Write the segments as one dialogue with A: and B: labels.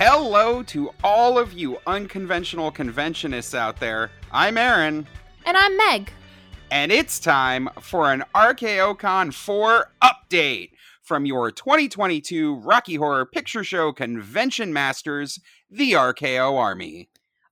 A: Hello to all of you unconventional conventionists out there. I'm Aaron,
B: And I'm Meg.
A: and it's time for an RKOCon 4 update from your 2022 Rocky Horror Picture Show convention masters, the RKO Army.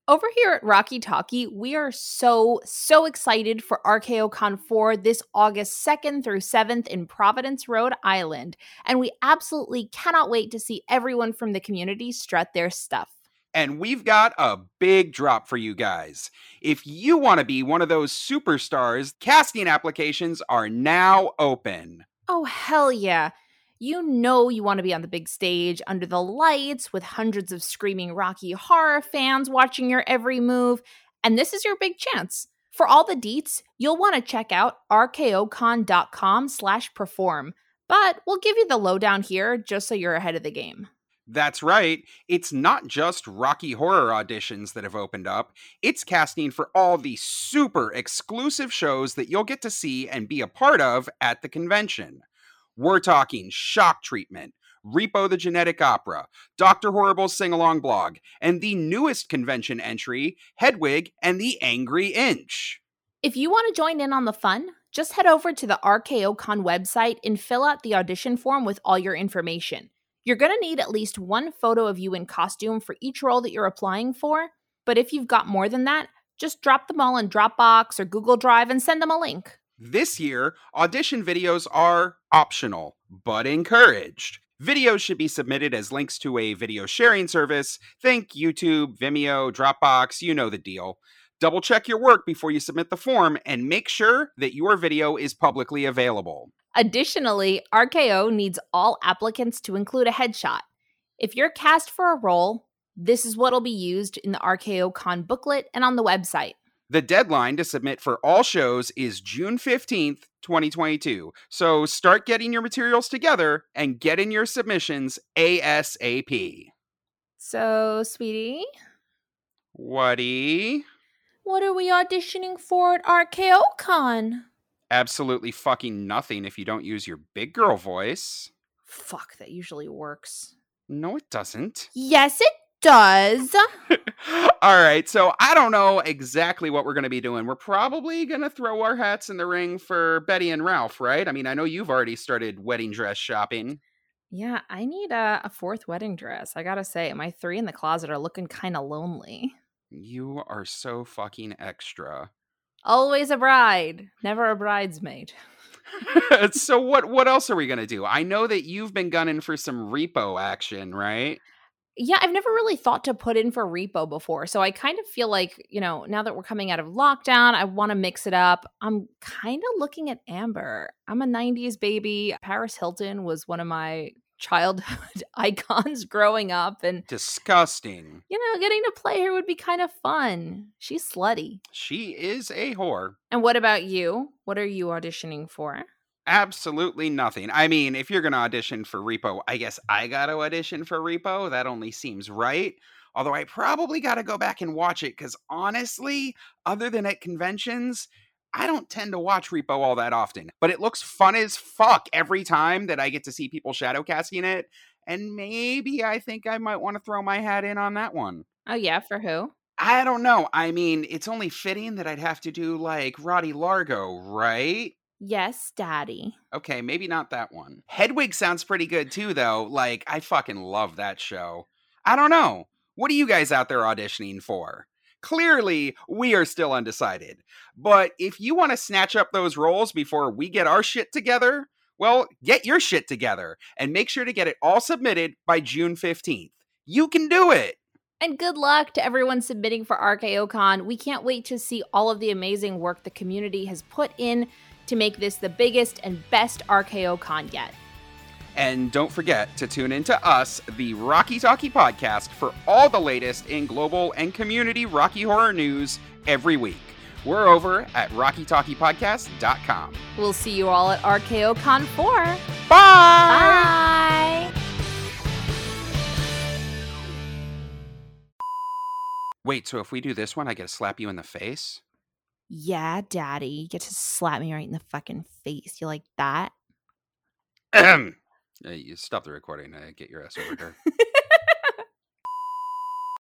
B: Over here at Rocky Talkie, we are so, so excited for RKOCon 4 this August 2nd through 7th in Providence, Rhode Island. And we absolutely cannot wait to see everyone from the community strut their stuff.
A: And we've got a big drop for you guys. If you want to be one of those superstars, casting applications are now open.
B: Oh, hell yeah. You know you want to be on the big stage under the lights with hundreds of screaming Rocky horror fans watching your every move, and this is your big chance. For all the deets, you'll want to check out rkocon.com slash perform, but we'll give you the lowdown here just so you're ahead of the game.
A: That's right. It's not just Rocky Horror auditions that have opened up. It's casting for all the super exclusive shows that you'll get to see and be a part of at the convention. We're talking Shock Treatment, Repo the Genetic Opera, Dr. Horrible's Sing Along blog, and the newest convention entry, Hedwig and the Angry Inch.
B: If you want to join in on the fun, just head over to the RKOCon website and fill out the audition form with all your information. You're going to need at least one photo of you in costume for each role that you're applying for, but if you've got more than that, just drop them all in Dropbox or Google Drive and send them a link.
A: This year, audition videos are optional, but encouraged. Videos should be submitted as links to a video sharing service. Think YouTube, Vimeo, Dropbox, you know the deal. Double check your work before you submit the form and make sure that your video is publicly available.
B: Additionally, RKO needs all applicants to include a headshot. If you're cast for a role, this is what'll be used in the RKO Con booklet and on the website.
A: The deadline to submit for all shows is June 15th, 2022. So start getting your materials together and get in your submissions ASAP.
B: So, sweetie,
A: Whatty?
B: what are we auditioning for at RKO Con?
A: Absolutely fucking nothing if you don't use your big girl voice.
B: Fuck, that usually works.
A: No, it doesn't.
B: Yes, it does.
A: All right, so I don't know exactly what we're going to be doing. We're probably going to throw our hats in the ring for Betty and Ralph, right? I mean, I know you've already started wedding dress shopping.
B: Yeah, I need a, a fourth wedding dress. I gotta say, my three in the closet are looking kind of lonely.
A: You are so fucking extra.
B: Always a bride, never a bridesmaid.
A: so what what else are we going to do? I know that you've been gunning for some repo action, right?
B: Yeah, I've never really thought to put in for repo before. So I kind of feel like, you know, now that we're coming out of lockdown, I want to mix it up. I'm kind of looking at Amber. I'm a 90s baby. Paris Hilton was one of my childhood icons growing up. And,
A: Disgusting.
B: you know, getting to play her would be kind of fun. She's slutty.
A: She is a whore.
B: And what about you? What are you auditioning for?
A: Absolutely nothing. I mean, if you're going to audition for Repo, I guess I got to audition for Repo. That only seems right. Although I probably got to go back and watch it because honestly, other than at conventions, I don't tend to watch Repo all that often. But it looks fun as fuck every time that I get to see people shadow casting it. And maybe I think I might want to throw my hat in on that one.
B: Oh, yeah, for who?
A: I don't know. I mean, it's only fitting that I'd have to do like Rotti Largo, right?
B: Yes, daddy.
A: Okay, maybe not that one. Hedwig sounds pretty good too, though. Like, I fucking love that show. I don't know. What are you guys out there auditioning for? Clearly, we are still undecided. But if you want to snatch up those roles before we get our shit together, well, get your shit together and make sure to get it all submitted by June 15th. You can do it.
B: And good luck to everyone submitting for RKOCon. We can't wait to see all of the amazing work the community has put in to make this the biggest and best RKO con yet.
A: And don't forget to tune in to us, the Rocky Talkie podcast, for all the latest in global and community Rocky Horror news every week. We're over at RockyTalkiePodcast.com.
B: We'll see you all at RKOCon 4.
A: Bye!
B: Bye!
A: Wait, so if we do this one, I get to slap you in the face?
B: Yeah, daddy. You get to slap me right in the fucking face. You like that?
A: Uh, you stop the recording. Uh, get your ass over here.